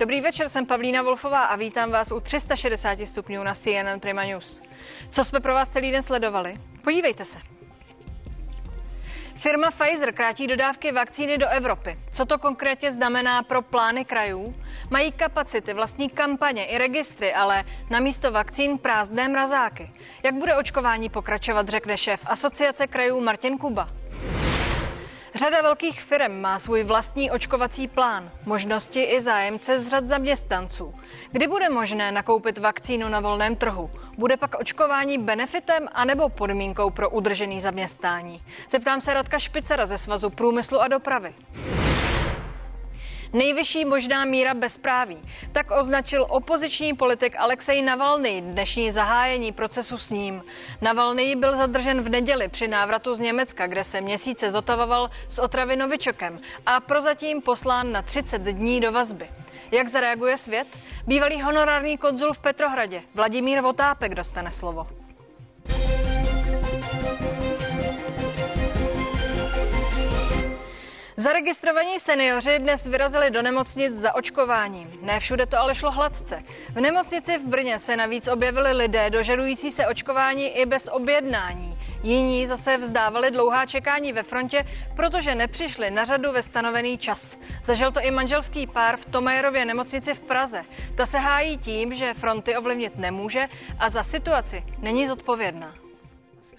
Dobrý večer, jsem Pavlína Wolfová a vítám vás u 360 stupňů na CNN Prima News. Co jsme pro vás celý den sledovali? Podívejte se. Firma Pfizer krátí dodávky vakcíny do Evropy. Co to konkrétně znamená pro plány krajů? Mají kapacity, vlastní kampaně i registry, ale na místo vakcín prázdné mrazáky. Jak bude očkování pokračovat, řekne šéf Asociace krajů Martin Kuba. Řada velkých firm má svůj vlastní očkovací plán, možnosti i zájemce z řad zaměstnanců. Kdy bude možné nakoupit vakcínu na volném trhu? Bude pak očkování benefitem anebo podmínkou pro udržený zaměstnání? Zeptám se Radka Špicera ze Svazu průmyslu a dopravy. Nejvyšší možná míra bezpráví. Tak označil opoziční politik Alexej Navalny dnešní zahájení procesu s ním. Navalny byl zadržen v neděli při návratu z Německa, kde se měsíce zotavoval s otravy novičokem a prozatím poslán na 30 dní do vazby. Jak zareaguje svět? Bývalý honorární konzul v Petrohradě Vladimír Votápek dostane slovo. Zaregistrovaní seniori dnes vyrazili do nemocnic za očkováním. Ne všude to ale šlo hladce. V nemocnici v Brně se navíc objevili lidé dožadující se očkování i bez objednání. Jiní zase vzdávali dlouhá čekání ve frontě, protože nepřišli na řadu ve stanovený čas. Zažil to i manželský pár v Tomajerově nemocnici v Praze. Ta se hájí tím, že fronty ovlivnit nemůže a za situaci není zodpovědná.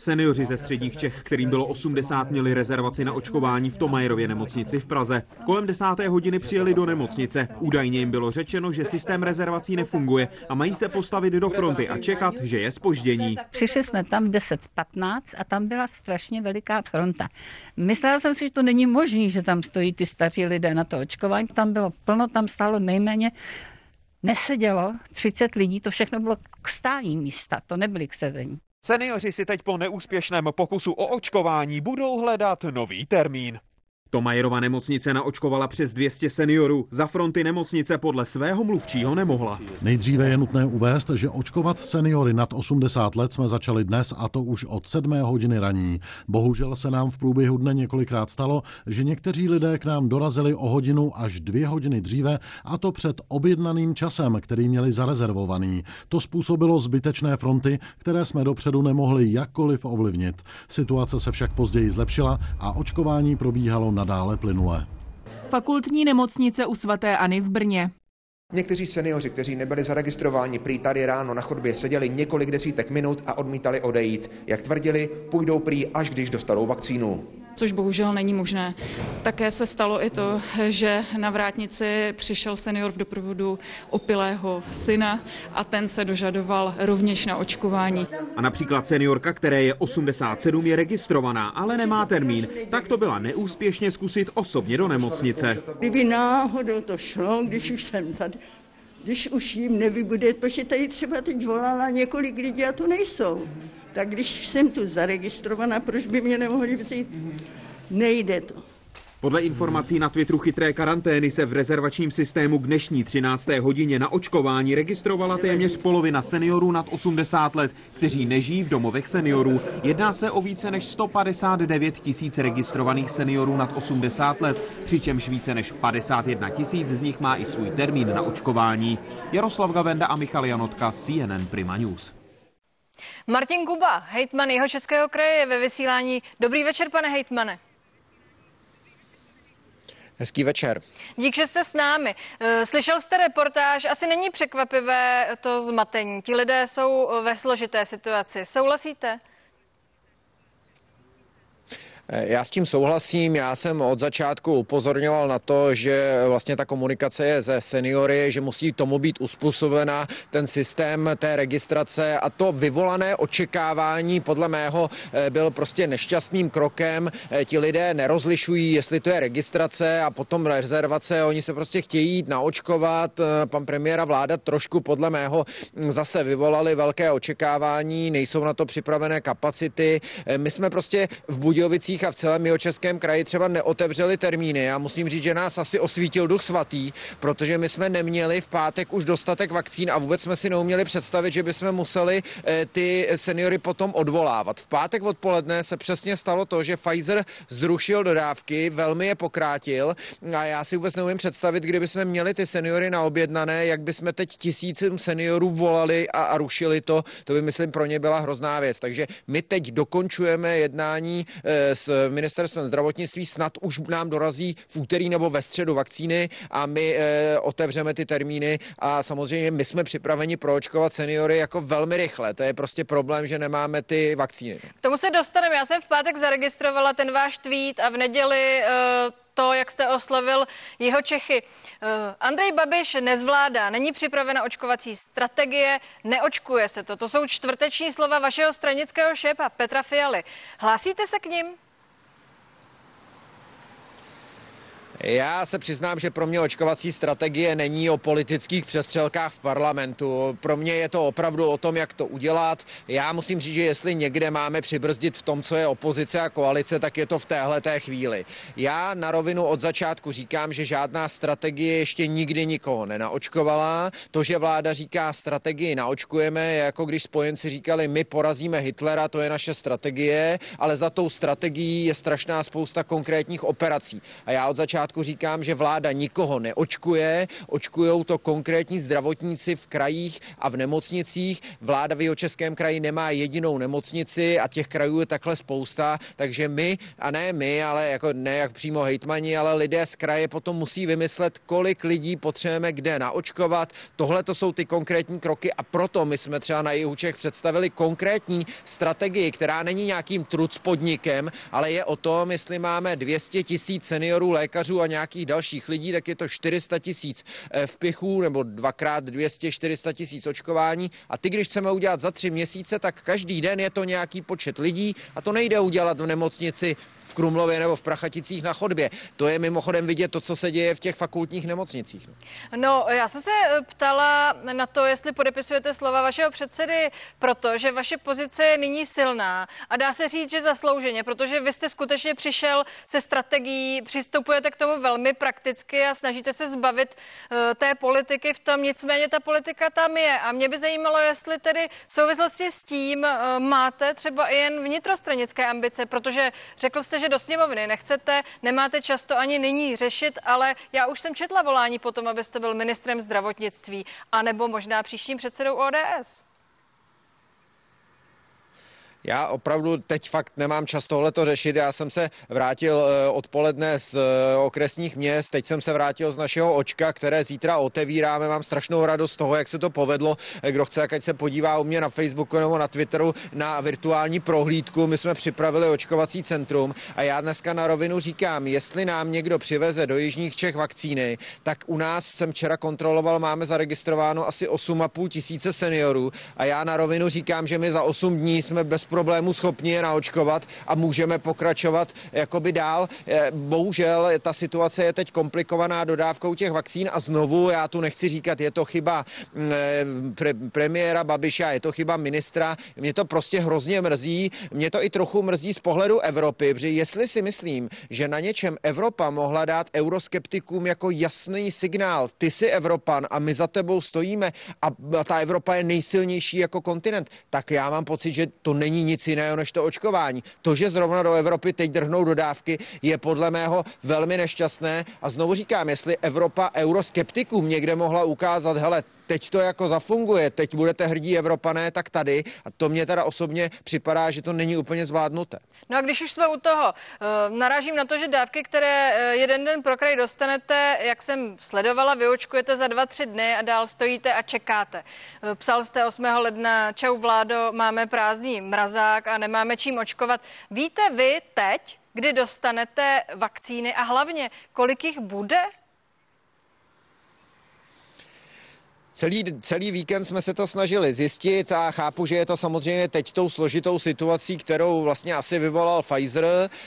Seniori ze středních Čech, kterým bylo 80, měli rezervaci na očkování v Tomajerově nemocnici v Praze. Kolem desáté hodiny přijeli do nemocnice. Údajně jim bylo řečeno, že systém rezervací nefunguje a mají se postavit do fronty a čekat, že je spoždění. Přišli jsme tam v 10.15 a tam byla strašně veliká fronta. Myslela jsem si, že to není možné, že tam stojí ty staří lidé na to očkování. Tam bylo plno, tam stálo nejméně nesedělo 30 lidí, to všechno bylo k stání místa, to nebyly k sezení. Seniori si teď po neúspěšném pokusu o očkování budou hledat nový termín. Tomajerova nemocnice naočkovala přes 200 seniorů. Za fronty nemocnice podle svého mluvčího nemohla. Nejdříve je nutné uvést, že očkovat seniory nad 80 let jsme začali dnes a to už od 7 hodiny raní. Bohužel se nám v průběhu dne několikrát stalo, že někteří lidé k nám dorazili o hodinu až dvě hodiny dříve a to před objednaným časem, který měli zarezervovaný. To způsobilo zbytečné fronty, které jsme dopředu nemohli jakkoliv ovlivnit. Situace se však později zlepšila a očkování probíhalo nadále plynule. Fakultní nemocnice u svaté Ani v Brně. Někteří seniori, kteří nebyli zaregistrováni, prý tady ráno na chodbě seděli několik desítek minut a odmítali odejít. Jak tvrdili, půjdou prý, až když dostanou vakcínu což bohužel není možné. Také se stalo i to, že na vrátnici přišel senior v doprovodu opilého syna a ten se dožadoval rovněž na očkování. A například seniorka, které je 87, je registrovaná, ale nemá termín, tak to byla neúspěšně zkusit osobně do nemocnice. Kdyby náhodou to šlo, když už jsem tady, když už jim nevybude, protože tady třeba teď volala několik lidí a to nejsou tak když jsem tu zaregistrovaná, proč by mě nemohli vzít? Nejde to. Podle informací na Twitteru chytré karantény se v rezervačním systému k dnešní 13. hodině na očkování registrovala téměř polovina seniorů nad 80 let, kteří nežijí v domovech seniorů. Jedná se o více než 159 tisíc registrovaných seniorů nad 80 let, přičemž více než 51 tisíc z nich má i svůj termín na očkování. Jaroslav Gavenda a Michal Janotka, CNN Prima News. Martin Kuba, hejtman jeho českého kraje, je ve vysílání. Dobrý večer, pane hejtmane. Hezký večer. Dík, že jste s námi. Eh, slyšel jste reportáž, asi není překvapivé to zmatení. Ti lidé jsou ve složité situaci. Souhlasíte? Já s tím souhlasím, já jsem od začátku upozorňoval na to, že vlastně ta komunikace je ze seniory, že musí tomu být uspůsobena ten systém té registrace a to vyvolané očekávání podle mého eh, byl prostě nešťastným krokem. Eh, ti lidé nerozlišují, jestli to je registrace a potom rezervace, oni se prostě chtějí jít naočkovat. Eh, pan premiér a vláda trošku podle mého hm, zase vyvolali velké očekávání, nejsou na to připravené kapacity. My jsme prostě v Budějovicích krajích a v celém jeho českém kraji třeba neotevřeli termíny. Já musím říct, že nás asi osvítil duch svatý, protože my jsme neměli v pátek už dostatek vakcín a vůbec jsme si neuměli představit, že bychom museli eh, ty seniory potom odvolávat. V pátek odpoledne se přesně stalo to, že Pfizer zrušil dodávky, velmi je pokrátil a já si vůbec neumím představit, kdyby jsme měli ty seniory na objednané, jak bychom teď tisícům seniorů volali a, a rušili to. To by, myslím, pro ně byla hrozná věc. Takže my teď dokončujeme jednání eh, s ministerstvem zdravotnictví, snad už nám dorazí v úterý nebo ve středu vakcíny a my eh, otevřeme ty termíny a samozřejmě my jsme připraveni proočkovat seniory jako velmi rychle. To je prostě problém, že nemáme ty vakcíny. K tomu se dostaneme. Já jsem v pátek zaregistrovala ten váš tweet a v neděli uh to, jak jste oslovil jeho Čechy. Andrej Babiš nezvládá, není připravena očkovací strategie, neočkuje se to. To jsou čtvrteční slova vašeho stranického šéfa Petra Fialy. Hlásíte se k ním? Já se přiznám, že pro mě očkovací strategie není o politických přestřelkách v parlamentu. Pro mě je to opravdu o tom, jak to udělat. Já musím říct, že jestli někde máme přibrzdit v tom, co je opozice a koalice, tak je to v téhle té chvíli. Já na rovinu od začátku říkám, že žádná strategie ještě nikdy nikoho nenaočkovala. To, že vláda říká strategii naočkujeme, je jako když spojenci říkali, my porazíme Hitlera, to je naše strategie, ale za tou strategií je strašná spousta konkrétních operací. A já od začátku začátku říkám, že vláda nikoho neočkuje, očkují to konkrétní zdravotníci v krajích a v nemocnicích. Vláda v jeho českém kraji nemá jedinou nemocnici a těch krajů je takhle spousta, takže my, a ne my, ale jako ne jak přímo hejtmani, ale lidé z kraje potom musí vymyslet, kolik lidí potřebujeme kde naočkovat. Tohle to jsou ty konkrétní kroky a proto my jsme třeba na jihu Čech představili konkrétní strategii, která není nějakým truc podnikem, ale je o tom, jestli máme 200 tisíc seniorů, lékařů a nějakých dalších lidí, tak je to 400 tisíc eh, vpichů nebo dvakrát 200, 400 tisíc očkování. A ty, když chceme udělat za tři měsíce, tak každý den je to nějaký počet lidí a to nejde udělat v nemocnici v Krumlově nebo v Prachaticích na chodbě. To je mimochodem vidět to, co se děje v těch fakultních nemocnicích. No, já jsem se eh, ptala na to, jestli podepisujete slova vašeho předsedy, protože vaše pozice je nyní silná a dá se říct, že zaslouženě, protože vy jste skutečně přišel se strategií, přistupujete k tomu velmi prakticky a snažíte se zbavit uh, té politiky v tom, nicméně ta politika tam je. A mě by zajímalo, jestli tedy v souvislosti s tím uh, máte třeba i jen vnitrostranické ambice, protože řekl jste, že do sněmovny nechcete, nemáte často ani nyní řešit, ale já už jsem četla volání potom, abyste byl ministrem zdravotnictví, anebo možná příštím předsedou ODS. Já opravdu teď fakt nemám čas tohle to řešit. Já jsem se vrátil eh, odpoledne z eh, okresních měst, teď jsem se vrátil z našeho očka, které zítra otevíráme. Mám strašnou radost z toho, jak se to povedlo. Eh, kdo chce, ať se podívá u mě na Facebooku nebo na Twitteru na virtuální prohlídku. My jsme připravili očkovací centrum a já dneska na rovinu říkám, jestli nám někdo přiveze do Jižních Čech vakcíny, tak u nás jsem včera kontroloval, máme zaregistrováno asi 8,5 tisíce seniorů a já na rovinu říkám, že my za 8 dní jsme bez problémů schopni je naočkovat a můžeme pokračovat jakoby dál. Eh, bohužel ta situace je teď komplikovaná dodávkou těch vakcín a znovu, já tu nechci říkat, je to chyba mm, eh, pre, premiéra Babiša, je to chyba ministra, mě to prostě hrozně mrzí, mě to i trochu mrzí z pohledu Evropy, protože jestli si myslím, že na něčem Evropa mohla dát euroskeptikům jako jasný signál, ty jsi Evropan a my za tebou stojíme a ta Evropa je nejsilnější jako kontinent, tak já mám pocit, že to není nic jiného než to očkování. To, že zrovna do Evropy teď drhnou dodávky, je podle mého velmi nešťastné. A znovu říkám, jestli Evropa euroskeptikům někde mohla ukázat, hele, teď to jako zafunguje, teď budete hrdí Evropané, tak tady. A to mě teda osobně připadá, že to není úplně zvládnuté. No a když už jsme u toho, eh, narážím na to, že dávky, které eh, jeden den pro kraj dostanete, jak jsem sledovala, vyučkujete za dva, tři dny a dál stojíte a čekáte. Eh, psal jste 8. ledna, čau vládo, máme prázdný mrazák a nemáme čím očkovat. Víte vy teď, kdy dostanete vakcíny a hlavně, kolik jich bude? Celý, celý víkend jsme se to snažili zjistit a chápu, že je to samozřejmě teď tou složitou situací, kterou vlastně asi vyvolal Pfizer.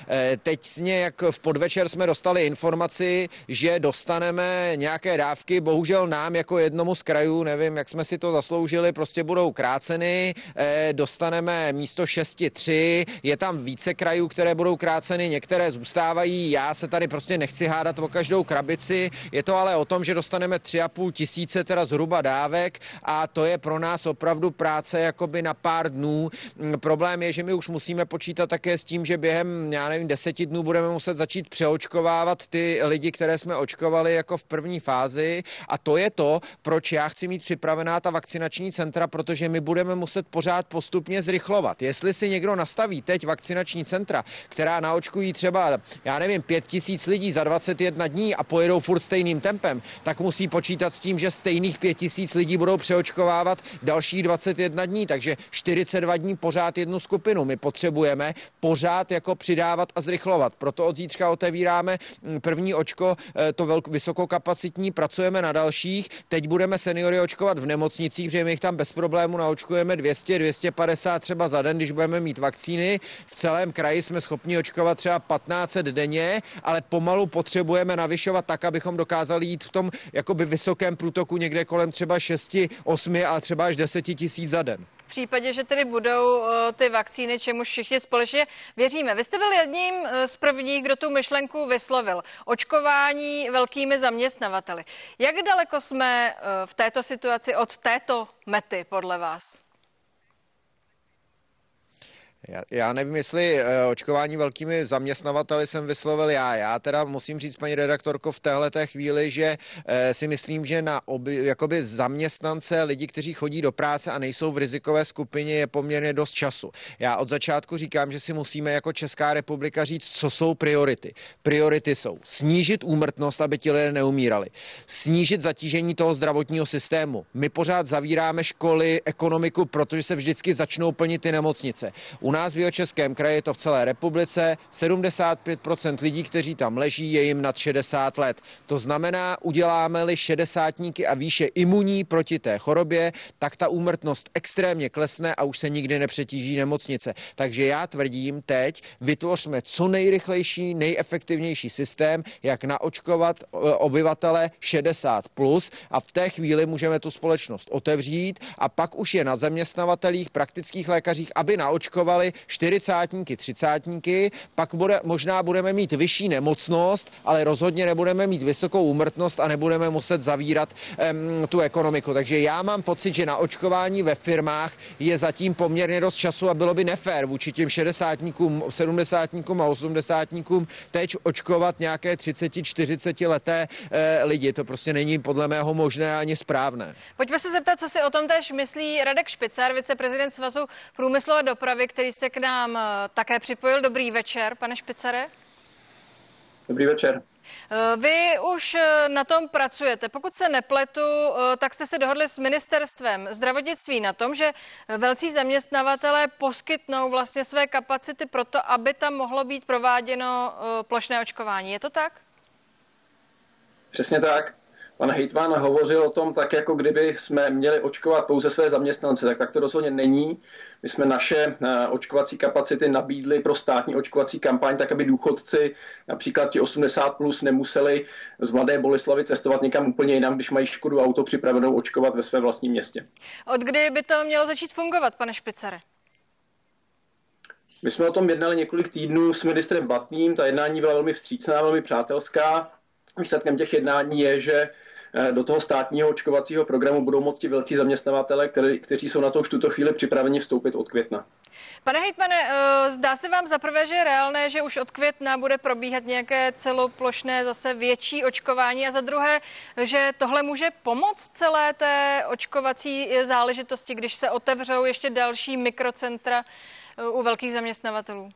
Eh, teď nějak v podvečer jsme dostali informaci, že dostaneme nějaké dávky, bohužel nám jako jednomu z krajů, nevím, jak jsme si to zasloužili, prostě budou kráceny, eh, dostaneme místo 6-3, je tam více krajů, které budou kráceny, některé zůstávají, já se tady prostě nechci hádat o každou krabici, je to ale o tom, že dostaneme 3,5 tisíce, teda zhruba dávek a to je pro nás opravdu práce jakoby na pár dnů. Mm, problém je, že my už musíme počítat také s tím, že během, já nevím, deseti dnů budeme muset začít přeočkovávat ty lidi, které jsme očkovali jako v první fázi a to je to, proč já chci mít připravená ta vakcinační centra, protože my budeme muset pořád postupně zrychlovat. Jestli si někdo nastaví teď vakcinační centra, která naočkují třeba, já nevím, pět tisíc lidí za 21 dní a pojedou furt stejným tempem, tak musí počítat s tím, že stejných pět tisíc lidí budou přeočkovávat další 21 dní, takže 42 dní pořád jednu skupinu. My potřebujeme pořád jako přidávat a zrychlovat. Proto od zítřka otevíráme mm, první očko, eh, to velk, vysokokapacitní, pracujeme na dalších. Teď budeme seniory očkovat v nemocnicích, protože my jich tam bez problému naočkujeme 200, 250 třeba za den, když budeme mít vakcíny. V celém kraji jsme schopni očkovat třeba 1500 denně, ale pomalu potřebujeme navyšovat tak, abychom dokázali jít v tom jakoby vysokém průtoku někde kolem třeba 6, 8 a třeba až 10 tisíc za den. V případě, že tedy budou eh, ty vakcíny, čemu všichni společně věříme. Vy jste byl jedním eh, z prvních, kdo tu myšlenku vyslovil. Očkování velkými zaměstnavateli. Jak daleko jsme eh, v této situaci od této mety podle vás? Já, nevím, jestli uh, očkování velkými zaměstnavateli jsem vyslovil já. Já teda musím říct, paní redaktorko, v téhle té chvíli, že uh, si myslím, že na oby, jakoby zaměstnance, lidi, kteří chodí do práce a nejsou v rizikové skupině, je poměrně dost času. Já od začátku říkám, že si musíme jako Česká republika říct, co jsou priority. Priority jsou snížit úmrtnost, aby ti lidé neumírali, snížit zatížení toho zdravotního systému. My pořád zavíráme školy, ekonomiku, protože se vždycky začnou plnit ty nemocnice. U nás v Českém kraji to v celé republice 75% lidí, kteří tam leží, je jim nad 60 let. To znamená, uděláme-li šedesátníky a výše imunní proti té chorobě, tak ta úmrtnost extrémně klesne a už se nikdy nepřetíží nemocnice. Takže já tvrdím teď, vytvořme co nejrychlejší, nejefektivnější systém, jak naočkovat e, obyvatele 60 plus a v té chvíli můžeme tu společnost otevřít a pak už je na zaměstnavatelích, praktických lékařích, aby naočkovali dostali čtyřicátníky, třicátníky, pak bude, možná budeme mít vyšší nemocnost, ale rozhodně nebudeme mít vysokou úmrtnost a nebudeme muset zavírat um, tu ekonomiku. Takže já mám pocit, že na očkování ve firmách je zatím poměrně dost času a bylo by nefér vůči těm šedesátníkům, sedmdesátníkům a osmdesátníkům teď očkovat nějaké 30-40 leté e, lidi. To prostě není podle mého možné ani správné. Pojďme se zeptat, co si o tom tež myslí Radek Špicar, viceprezident Svazu průmyslu a dopravy, který se k nám eh, také připojil. Dobrý večer, pane Špicare. Dobrý večer. Eh, vy už eh, na tom pracujete. Pokud se nepletu, tak jste se dohodli s ministerstvem zdravotnictví na tom, že velcí zaměstnavatelé poskytnou vlastně své kapacity pro to, aby tam mohlo být prováděno plošné očkování. Je to tak? Přesně tak pan hejtman hovořil o tom tak, jako kdyby jsme měli očkovat pouze své zaměstnance, tak tak to rozhodně není. My jsme naše eh, očkovací kapacity nabídli pro státní očkovací kampaň, tak aby důchodci, například ti 80 plus, nemuseli z Mladé Boleslavy cestovat někam úplně jinam, když mají Škodu auto připravenou očkovat ve svém vlastním městě. Od kdy by to mělo začít fungovat, pane Špicare? My jsme o tom jednali několik týdnů s ministrem Batným, ta jednání byla velmi vstřícná, velmi přátelská. Výsledkem těch jednání je, že do toho státního očkovacího programu budou moct ti velcí zaměstnavatele, který, kteří jsou na to už tuto chvíli připraveni vstoupit od května. Pane hejtmane, eh, zdá se vám zaprvé, že je reálné, že už od května bude probíhat nějaké celoplošné zase větší očkování a za druhé, že tohle může pomoct celé té očkovací záležitosti, když se otevřou ještě další mikrocentra eh, u velkých zaměstnavatelů?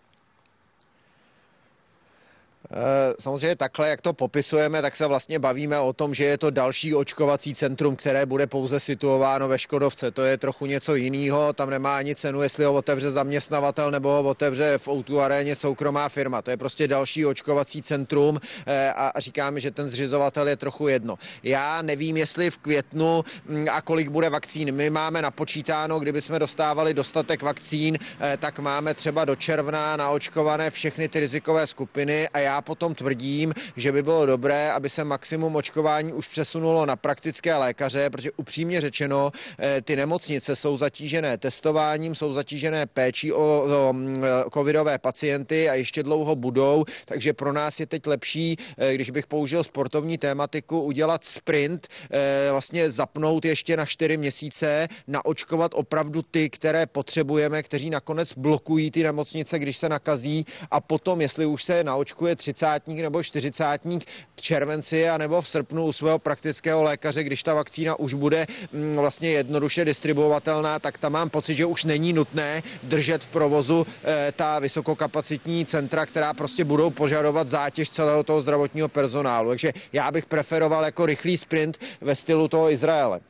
Eh, samozřejmě takhle, jak to popisujeme, tak se vlastně bavíme o tom, že je to další očkovací centrum, které bude pouze situováno ve Škodovce. To je trochu něco jiného, tam nemá ani cenu, jestli ho otevře zaměstnavatel nebo ho otevře v O2 aréně soukromá firma. To je prostě další očkovací centrum eh, a říkáme, že ten zřizovatel je trochu jedno. Já nevím, jestli v květnu hm, a kolik bude vakcín. My máme napočítáno, kdyby jsme dostávali dostatek vakcín, eh, tak máme třeba do června naočkované všechny ty rizikové skupiny a já potom tvrdím, že by bylo dobré, aby se maximum očkování už přesunulo na praktické lékaře, protože upřímně řečeno, eh, ty nemocnice jsou zatížené testováním, jsou zatížené péčí o, o mm, covidové pacienty a ještě dlouho budou, takže pro nás je teď lepší, eh, když bych použil sportovní tématiku, udělat sprint, eh, vlastně zapnout ještě na čtyři měsíce, naočkovat opravdu ty, které potřebujeme, kteří nakonec blokují ty nemocnice, když se nakazí a potom, jestli už se naočkuje třicátník nebo čtyřicátník v červenci a nebo v srpnu u svého praktického lékaře, když ta vakcína už bude mm, vlastně jednoduše distribuovatelná, tak tam mám pocit, že už není nutné držet v provozu eh, ta vysokokapacitní centra, která prostě budou požadovat zátěž celého toho zdravotního personálu. Takže já bych preferoval jako rychlý sprint ve stylu toho Izraele.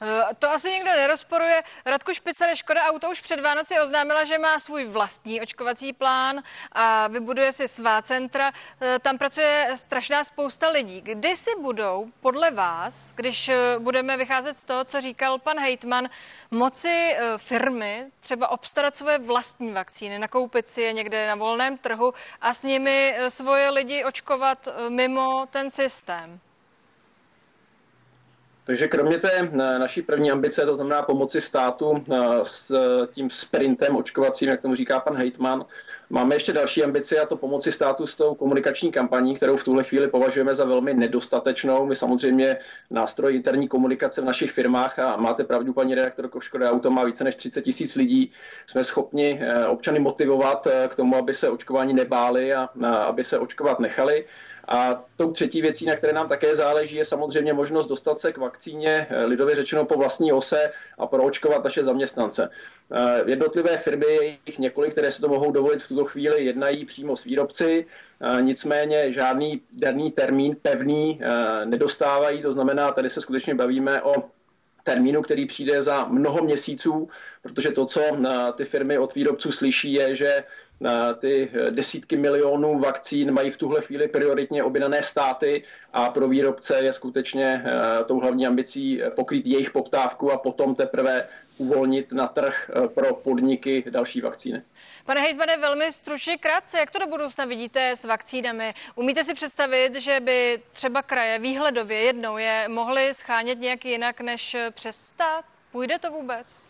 Eh, to asi nikdo nerozporuje. Radku Špicer, Škoda Auto už před Vánoci oznámila, že má svůj vlastní očkovací plán a vybuduje si svá centra. Eh, tam pracuje strašná spousta lidí. Kdy si budou podle vás, když eh, budeme vycházet z toho, co říkal pan Hejtman, moci firmy třeba obstarat svoje vlastní vakcíny, nakoupit si je někde na volném trhu a s nimi svoje lidi očkovat mimo ten systém? Takže kromě té eh, naší první ambice, to znamená pomoci státu eh, s eh, tím sprintem očkovacím, jak tomu říká pan Hejtman, Máme ještě další ambici a to pomoci státu s tou komunikační kampaní, kterou v tuhle chvíli považujeme za velmi nedostatečnou. My samozřejmě nástroj interní komunikace v našich firmách a máte pravdu, paní redaktorko, Škoda Auto má více než 30 tisíc lidí. Jsme schopni občany motivovat k tomu, aby se očkování nebáli a aby se očkovat nechali. A tou třetí věcí, na které nám také záleží, je samozřejmě možnost dostat se k vakcíně, eh, lidově řečeno po vlastní ose a proočkovat naše zaměstnance. Eh, jednotlivé firmy, jich několik, které se to mohou dovolit v tuto chvíli, jednají přímo s výrobci, eh, nicméně žádný daný termín pevný nedostávají, to znamená, tady se skutečně bavíme o termínu, který přijde za mnoho měsíců, protože to, co ty firmy od výrobců slyší, je, že ty desítky milionů vakcín mají v tuhle chvíli prioritně objednané státy a pro výrobce je skutečně eh, tou hlavní ambicí pokrýt jejich poptávku a potom teprve uvolnit na trh eh, pro podniky další vakcíny. Pane Hejtmane, velmi stručně krátce, jak to do budoucna vidíte s vakcínami? Umíte si představit, že by třeba kraje výhledově jednou je mohly schánět nějak jinak než přes stát? Půjde to vůbec?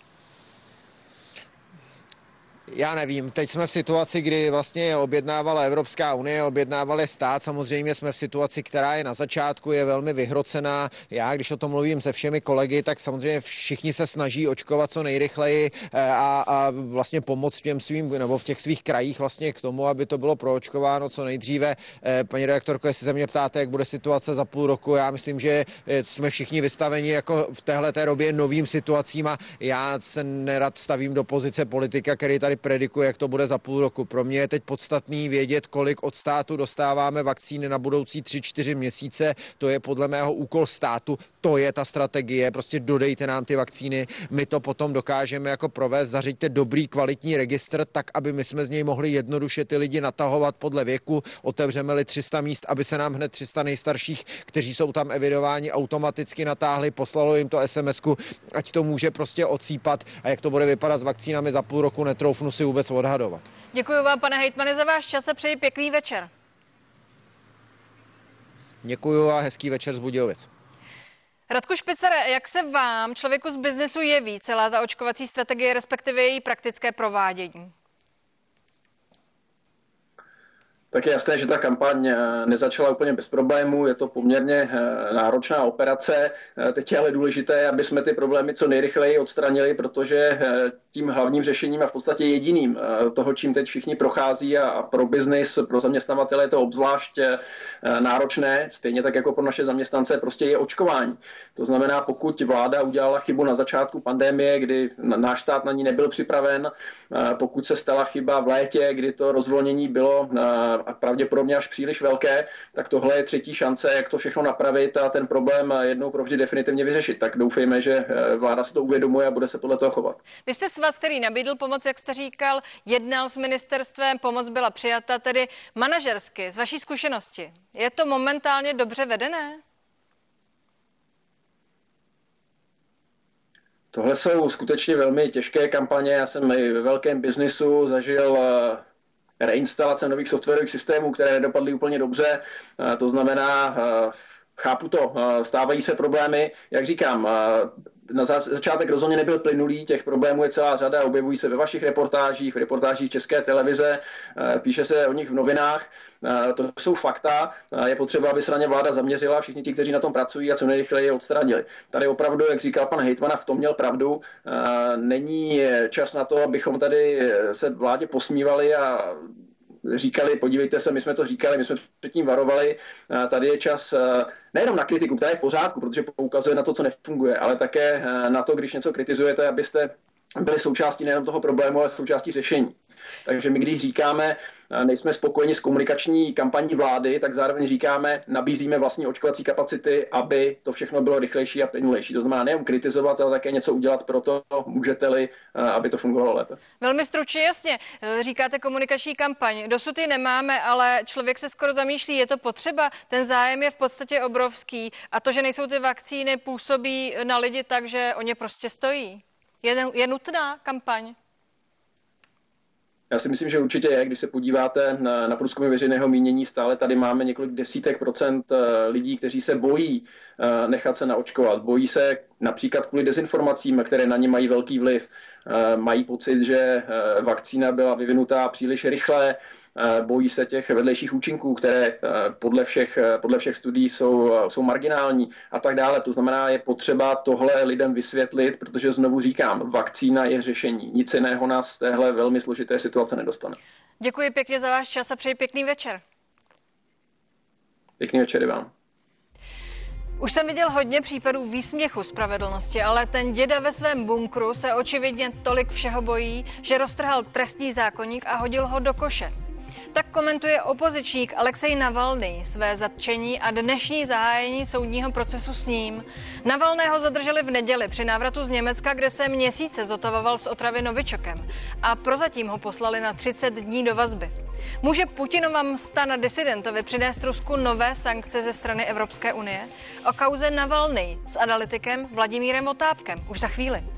Já nevím, teď jsme v situaci, kdy vlastně objednávala Evropská unie, objednávali stát, samozřejmě jsme v situaci, která je na začátku, je velmi vyhrocená. Já, když o tom mluvím se všemi kolegy, tak samozřejmě všichni se snaží očkovat co nejrychleji eh, a, a vlastně pomoct těm svým, nebo v těch svých krajích vlastně k tomu, aby to bylo proočkováno co nejdříve. Eh, paní redaktorko, jestli se mě ptáte, jak bude situace za půl roku, já myslím, že eh, jsme všichni vystaveni jako v téhle té době novým situacím a já se nerad stavím do pozice politika, který tady predikuje, jak to bude za půl roku. Pro mě je teď podstatný vědět, kolik od státu dostáváme vakcíny na budoucí 3-4 měsíce. To je podle mého úkol státu. To je ta strategie. Prostě dodejte nám ty vakcíny. My to potom dokážeme jako provést. Zařiďte dobrý kvalitní registr, tak aby my jsme z něj mohli jednoduše ty lidi natahovat podle věku. Otevřeme-li 300 míst, aby se nám hned 300 nejstarších, kteří jsou tam evidováni, automaticky natáhli, poslalo jim to SMS-ku, ať to může prostě odsýpat a jak to bude vypadat s vakcínami za půl roku, netroufnu si vůbec odhadovat. Děkuji vám, pane hejtmane, za váš čas a přeji pěkný večer. Děkuji a hezký večer z Budějovic. Radku Špicere, jak se vám, člověku z biznesu, jeví celá ta očkovací strategie, respektive její praktické provádění? Tak je jasné, že ta kampaň eh, nezačala úplně bez problémů, je to poměrně eh, náročná operace. Eh, teď je ale důležité, aby jsme ty problémy co nejrychleji odstranili, protože tím hlavním řešením a v podstatě jediným toho, čím teď všichni prochází a pro biznis, pro zaměstnavatele je to obzvlášť náročné, stejně tak jako pro naše zaměstnance, prostě je očkování. To znamená, pokud vláda udělala chybu na začátku pandemie, kdy náš stát na ní nebyl připraven, pokud se stala chyba v létě, kdy to rozvolnění bylo pravděpodobně až příliš velké, tak tohle je třetí šance, jak to všechno napravit a ten problém jednou provždy definitivně vyřešit. Tak doufejme, že eh, vláda se to uvědomuje a bude se podle toho chovat. Vy jste svaz, který nabídl pomoc, jak jste říkal, jednal s ministerstvem, pomoc byla přijata tedy manažersky, z vaší zkušenosti. Je to momentálně dobře vedené? Tohle jsou skutečně velmi těžké kampaně. Já jsem i ve velkém biznisu zažil eh, reinstalace nových softwarových systémů, které nedopadly úplně dobře. To znamená, chápu to, stávají se problémy, jak říkám, na začátek rozhodně nebyl plynulý, těch problémů je celá řada, objevují se ve vašich reportážích, v reportážích České televize, píše se o nich v novinách, to jsou fakta, je potřeba, aby se na ně vláda zaměřila, všichni ti, kteří na tom pracují a co nejrychleji je odstranili. Tady opravdu, jak říkal pan Hejtmana, v tom měl pravdu, není čas na to, abychom tady se vládě posmívali a říkali, podívejte se, my jsme to říkali, my jsme předtím varovali, tady je čas nejenom na kritiku, která je v pořádku, protože poukazuje na to, co nefunguje, ale také na to, když něco kritizujete, abyste byli součástí nejenom toho problému, ale součástí řešení. Takže my, když říkáme, nejsme spokojeni s komunikační kampaní vlády, tak zároveň říkáme, nabízíme vlastní očkovací kapacity, aby to všechno bylo rychlejší a plynulejší. To znamená nejen kritizovat, ale také něco udělat pro to, můžete-li, aby to fungovalo lépe. Velmi stručně, jasně. Říkáte komunikační kampaň. Dosud ji nemáme, ale člověk se skoro zamýšlí, je to potřeba. Ten zájem je v podstatě obrovský a to, že nejsou ty vakcíny, působí na lidi tak, že o ně prostě stojí. Je, je nutná kampaň? Já si myslím, že určitě je, když se podíváte na, na průzkumy veřejného mínění, stále tady máme několik desítek procent eh, lidí, kteří se bojí eh, nechat se naočkovat. Bojí se například kvůli dezinformacím, které na ně mají velký vliv. Eh, mají pocit, že vakcína byla vyvinutá příliš rychle, bojí se těch vedlejších účinků, které eh, podle všech, eh, podle všech studií jsou, jsou marginální a tak dále. To znamená, je potřeba tohle lidem vysvětlit, protože znovu říkám, vakcína je řešení. Nic jiného nás z téhle velmi složité situace nedostane. Děkuji pěkně za váš čas a přeji pěkný večer. Pěkný večer i vám. Už jsem viděl hodně případů výsměchu spravedlnosti, ale ten děda ve svém bunkru se očividně tolik všeho bojí, že roztrhal trestní zákonník a hodil ho do koše. Tak komentuje opozičník Alexej Navalny své zatčení a dnešní zahájení soudního procesu s ním. Navalného zadrželi v neděli při návratu z Německa, kde se měsíce zotavoval s otravy Novičokem a prozatím ho poslali na 30 dní do vazby. Může Putinova msta na disidentovi přinést Rusku nové sankce ze strany Evropské unie? O kauze Navalny s analytikem Vladimírem Otápkem už za chvíli.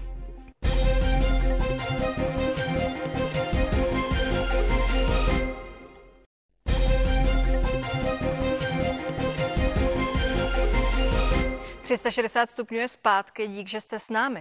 360 stupňů je zpátky, dík, že jste s námi.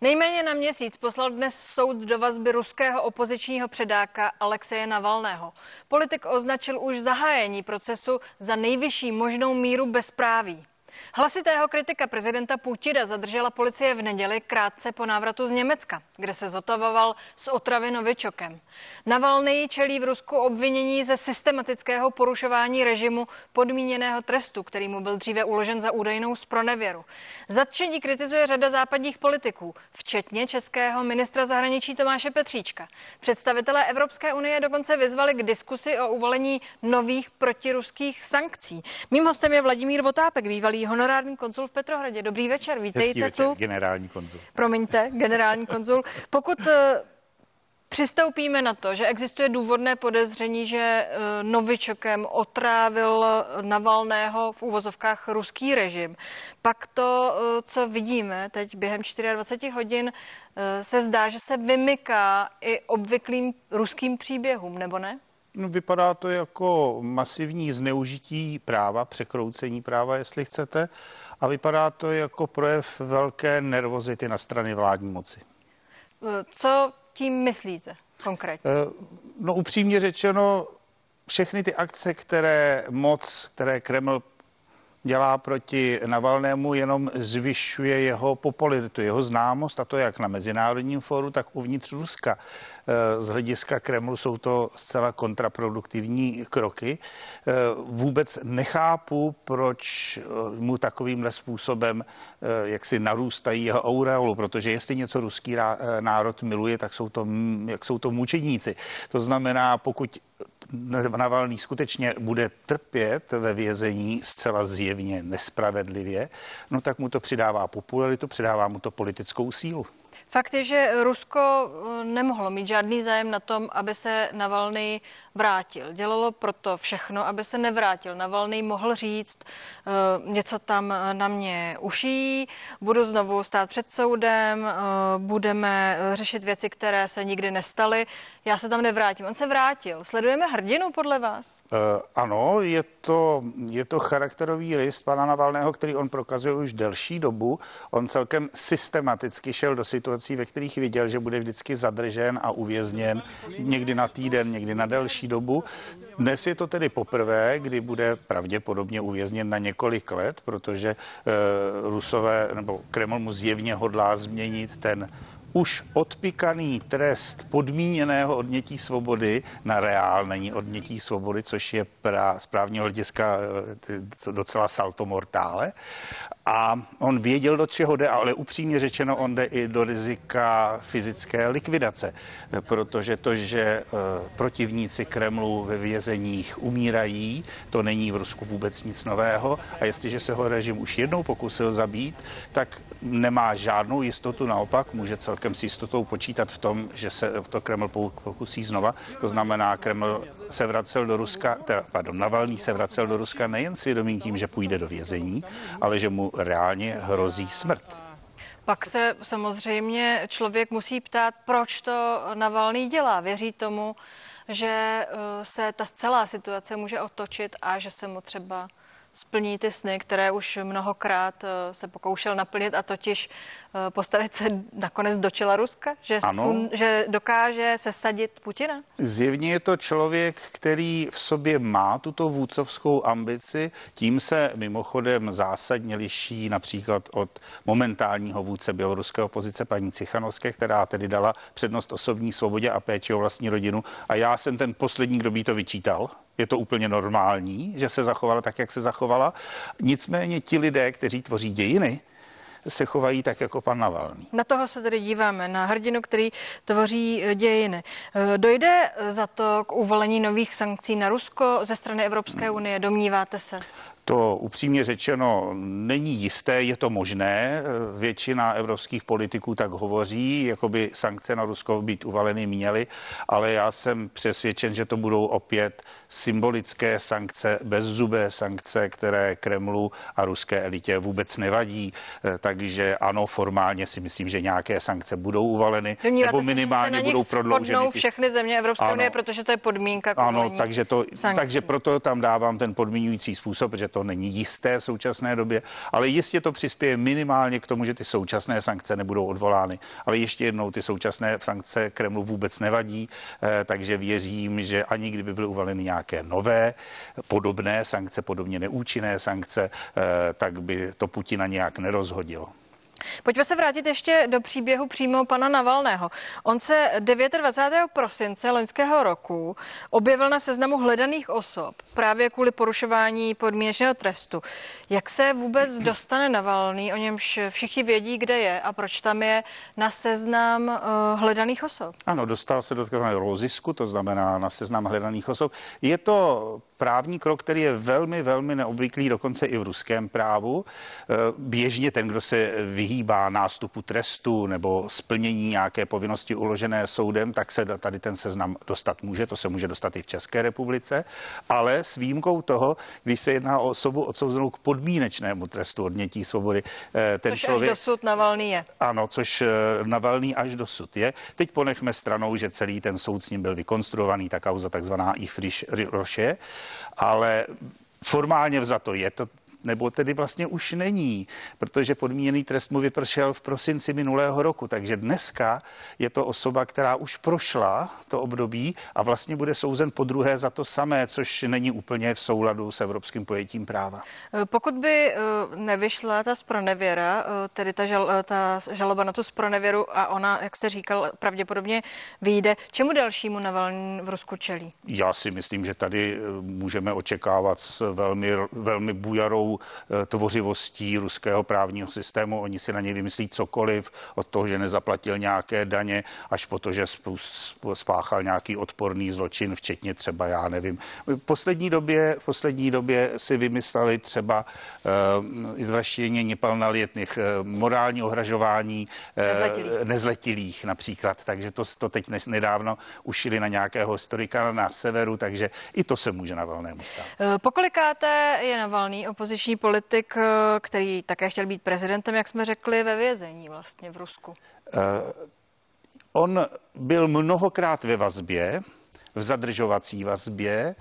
Nejméně na měsíc poslal dnes soud do vazby ruského opozičního předáka Alexeje Navalného. Politik označil už zahájení procesu za nejvyšší možnou míru bezpráví. Hlasitého kritika prezidenta Putina zadržela policie v neděli krátce po návratu z Německa, kde se zotavoval s otravy Novičokem. Navalny čelí v Rusku obvinění ze systematického porušování režimu podmíněného trestu, který mu byl dříve uložen za údajnou spronevěru. Zatčení kritizuje řada západních politiků, včetně českého ministra zahraničí Tomáše Petříčka. Představitelé Evropské unie dokonce vyzvali k diskusi o uvalení nových protiruských sankcí. Mým hostem je Vladimír Votápek, bývalý honorární konzul v Petrohradě. Dobrý večer, vítejte Hezký večer, tu. generální konzul. Promiňte, generální konzul. Pokud eh, Přistoupíme na to, že existuje důvodné podezření, že eh, Novičokem otrávil Navalného v úvozovkách ruský režim. Pak to, eh, co vidíme teď během 24 hodin, se zdá, že se vymyká i obvyklým ruským příběhům, nebo ne? No, vypadá to jako masivní zneužití práva, překroucení práva, jestli chcete, a vypadá to jako projev velké nervozity na straně vládní moci. Co tím myslíte konkrétně? Eh, no upřímně řečeno, všechny ty akce, které moc, které Kreml dělá proti Navalnému, jenom zvyšuje jeho popularitu, jeho známost, a to jak na mezinárodním fóru, tak uvnitř Ruska. Eh, z hlediska Kremlu jsou to zcela kontraproduktivní kroky. Eh, vůbec nechápu, proč mu takovýmhle způsobem jak si narůstají jeho aureolu, protože jestli něco ruský národ miluje, tak jsou to, jak jsou to mučedníci. To znamená, pokud Navalný skutečně bude trpět ve vězení zcela zjevně nespravedlivě, no tak mu to přidává popularitu, přidává mu to politickou sílu. Fakt je, že Rusko eh, nemohlo mít žádný zájem na tom, aby se Navalny vrátil. Dělalo proto všechno, aby se nevrátil. Navalny mohl říct, uh, něco tam na mě uší, budu znovu stát před soudem, uh, budeme řešit věci, které se nikdy nestaly. Já se tam nevrátím. On se vrátil. Sledujeme hrdinu podle vás? Uh, ano, je to, je to charakterový list pana Navalného, který on prokazuje už delší dobu. On celkem systematicky šel do situací, ve kterých viděl, že bude vždycky zadržen a uvězněn někdy na týden, někdy na delší dobu. Dnes je to tedy poprvé, kdy bude pravděpodobně uvězněn na několik let, protože e, Rusové nebo Kreml mu zjevně hodlá změnit ten už odpikaný trest podmíněného odnětí svobody na reálné odnětí svobody, což je pra, z právního hlediska e, docela salto mortále. A on věděl, do čeho jde, ale upřímně řečeno, on jde i do rizika fyzické likvidace, protože to, že eh, protivníci Kremlu ve vězeních umírají, to není v Rusku vůbec nic nového. A jestliže se ho režim už jednou pokusil zabít, tak nemá žádnou jistotu, naopak může celkem s jistotou počítat v tom, že se to Kreml pokusí znova. To znamená, Kreml se vracel do Ruska, teda, pardon, Navalný se vracel do Ruska nejen svědomím tím, že půjde do vězení, ale že mu reálně hrozí smrt. Pak se samozřejmě člověk musí ptát, proč to Navalný dělá. Věří tomu, že eh, se ta celá situace může otočit a že se mu třeba splní ty sny, které už mnohokrát eh, se pokoušel naplnit a totiž eh, postavit se nakonec do čela Ruska? Že, sun, že dokáže sesadit Putina? Zjevně je to člověk, který v sobě má tuto vůdcovskou ambici. Tím se mimochodem zásadně liší například od momentálního vůdce běloruské opozice paní Cichanovské, která tedy dala přednost osobní svobodě a péči o vlastní rodinu. A já jsem ten poslední, kdo by to vyčítal je to úplně normální, že se zachovala tak, jak se zachovala. Nicméně ti lidé, kteří tvoří dějiny, se chovají tak jako pan Navalný. Na toho se tedy díváme, na hrdinu, který tvoří eh, dějiny. Eh, dojde za to k uvolení nových sankcí na Rusko ze strany Evropské unie, domníváte se? To upřímně řečeno není jisté, je to možné. Většina evropských politiků tak hovoří, jako by sankce na Rusko být uvaleny měly, ale já jsem přesvědčen, že to budou opět symbolické sankce, bezzubé sankce, které Kremlu a ruské elitě vůbec nevadí. Takže ano, formálně si myslím, že nějaké sankce budou uvaleny, Domníváte nebo minimálně se, budou prodlouženy. všechny země Evropské ano, unie, protože to je podmínka. Ano, takže, to, takže proto tam dávám ten podmínující způsob, že to není jisté v současné době, ale jistě to přispěje minimálně k tomu, že ty současné sankce nebudou odvolány. Ale ještě jednou, ty současné sankce Kremlu vůbec nevadí, eh, takže věřím, že ani kdyby byly uvaleny nějaké nové, podobné sankce, podobně neúčinné sankce, eh, tak by to Putina nějak nerozhodilo. Pojďme se vrátit ještě do příběhu přímo pana Navalného. On se 29. prosince loňského roku objevil na seznamu hledaných osob právě kvůli porušování podmínečného trestu. Jak se vůbec dostane Navalný, o němž všichni vědí, kde je a proč tam je na seznam uh, hledaných osob? Ano, dostal se do takového rozisku, to znamená na seznam hledaných osob. Je to právní krok, který je velmi, velmi neobvyklý dokonce i v ruském právu. Eh, běžně ten, kdo se vyhýbá nástupu trestu nebo splnění nějaké povinnosti uložené soudem, tak se tady ten seznam dostat může. To se může dostat i v České republice, ale s výjimkou toho, když se jedná o osobu odsouzenou k podmínečnému trestu odnětí svobody. Eh, ten což člověk, až dosud Navalný je. Ano, což eh, Navalný až dosud je. Teď ponechme stranou, že celý ten soud s ním byl vykonstruovaný, ta kauza takzvaná Ifriš Roše, ale formálně vzato je to nebo tedy vlastně už není, protože podmíněný trest mu vypršel v prosinci minulého roku. Takže dneska je to osoba, která už prošla to období a vlastně bude souzen po druhé za to samé, což není úplně v souladu s evropským pojetím práva. Pokud by nevyšla ta spronevěra, tedy ta, žal, ta žaloba na tu spronevěru a ona, jak jste říkal, pravděpodobně vyjde, čemu dalšímu Navalny v Rusku čelí? Já si myslím, že tady můžeme očekávat s velmi, velmi bujarou eh, tvořivostí ruského právního systému. Oni si na něj vymyslí cokoliv, od toho, že nezaplatil nějaké daně, až po to, že spáchal nějaký odporný zločin, včetně třeba, já nevím. V poslední době, v poslední době si vymysleli třeba uh, izvraštění nepalnalitných, uh, morální ohražování uh, nezletilých. nezletilých například. Takže to, to teď nedávno ušili na nějakého historika na severu, takže i to se může na Navalnému stát. Pokolikáté je Navalný opoziční politik, který také chtěl být prezidentem, jak jsme řekli, ve vězení vlastně v Rusku. Uh, on byl mnohokrát ve vazbě, v zadržovací vazbě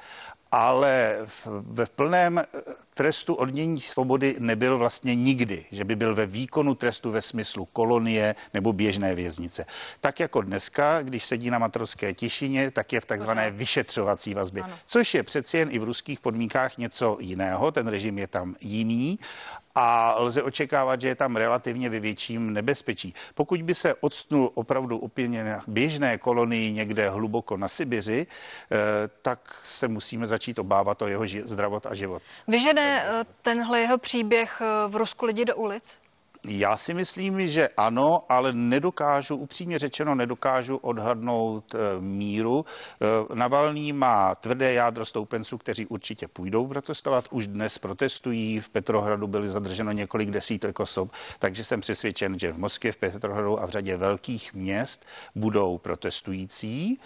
ale ve plném eh, trestu odnění svobody nebyl vlastně nikdy, že by byl ve výkonu trestu ve smyslu kolonie nebo běžné věznice. Tak jako dneska, když sedí na Matrovské tišině, tak je v takzvané vyšetřovací vazbě, ano. což je přeci jen i v ruských podmínkách něco jiného, ten režim je tam jiný a lze očekávat, že je tam relativně ve větším nebezpečí. Pokud by se odstnul opravdu úplně na běžné kolonii někde hluboko na Sibiři, eh, tak se musíme začít obávat o jeho zdravot a život. Vyžene eh, tenhle jeho příběh eh, v Rusku lidi do ulic? Já si myslím, že ano, ale nedokážu, upřímně řečeno, nedokážu odhadnout e, míru. E, Navalný má tvrdé jádro stoupenců, kteří určitě půjdou protestovat. Už dnes protestují. V Petrohradu byly zadrženo několik desítek osob, takže jsem přesvědčen, že v Moskvě, v Petrohradu a v řadě velkých měst budou protestující,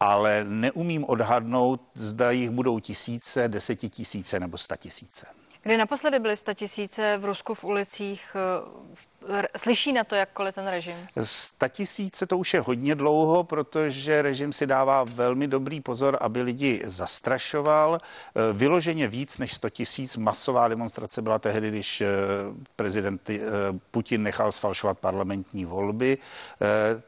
ale neumím odhadnout, zda jich budou tisíce, desetitisíce nebo statisíce. Kdy naposledy byly tisíce v Rusku v ulicích slyší na to jakkoliv ten režim? Tisíce to už je hodně dlouho, protože režim si dává velmi dobrý pozor, aby lidi zastrašoval. E, vyloženě víc než 100 tisíc masová demonstrace byla tehdy, když e, prezident Putin nechal sfalšovat parlamentní volby.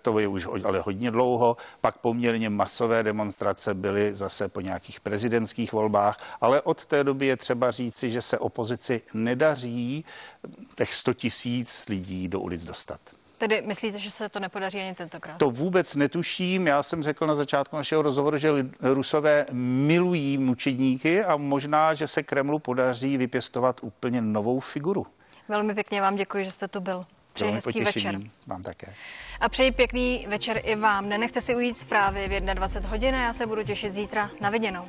To je už ale hodně dlouho. Pak poměrně masové demonstrace byly zase po nějakých prezidentských volbách, ale od té doby je třeba říci, že se opozici nedaří těch 100 tisíc lidí do ulic dostat. Tedy myslíte, že se to nepodaří ani tentokrát? To vůbec netuším. Já jsem řekl na začátku našeho rozhovoru, že Rusové milují mučedníky a možná, že se Kremlu podaří vypěstovat úplně novou figuru. Velmi pěkně vám děkuji, že jste tu byl. Přeji hezký večer. Vám také. A přeji pěkný večer i vám. Nenechte si ujít zprávy v 21 hodin a já se budu těšit zítra. Na viděnou.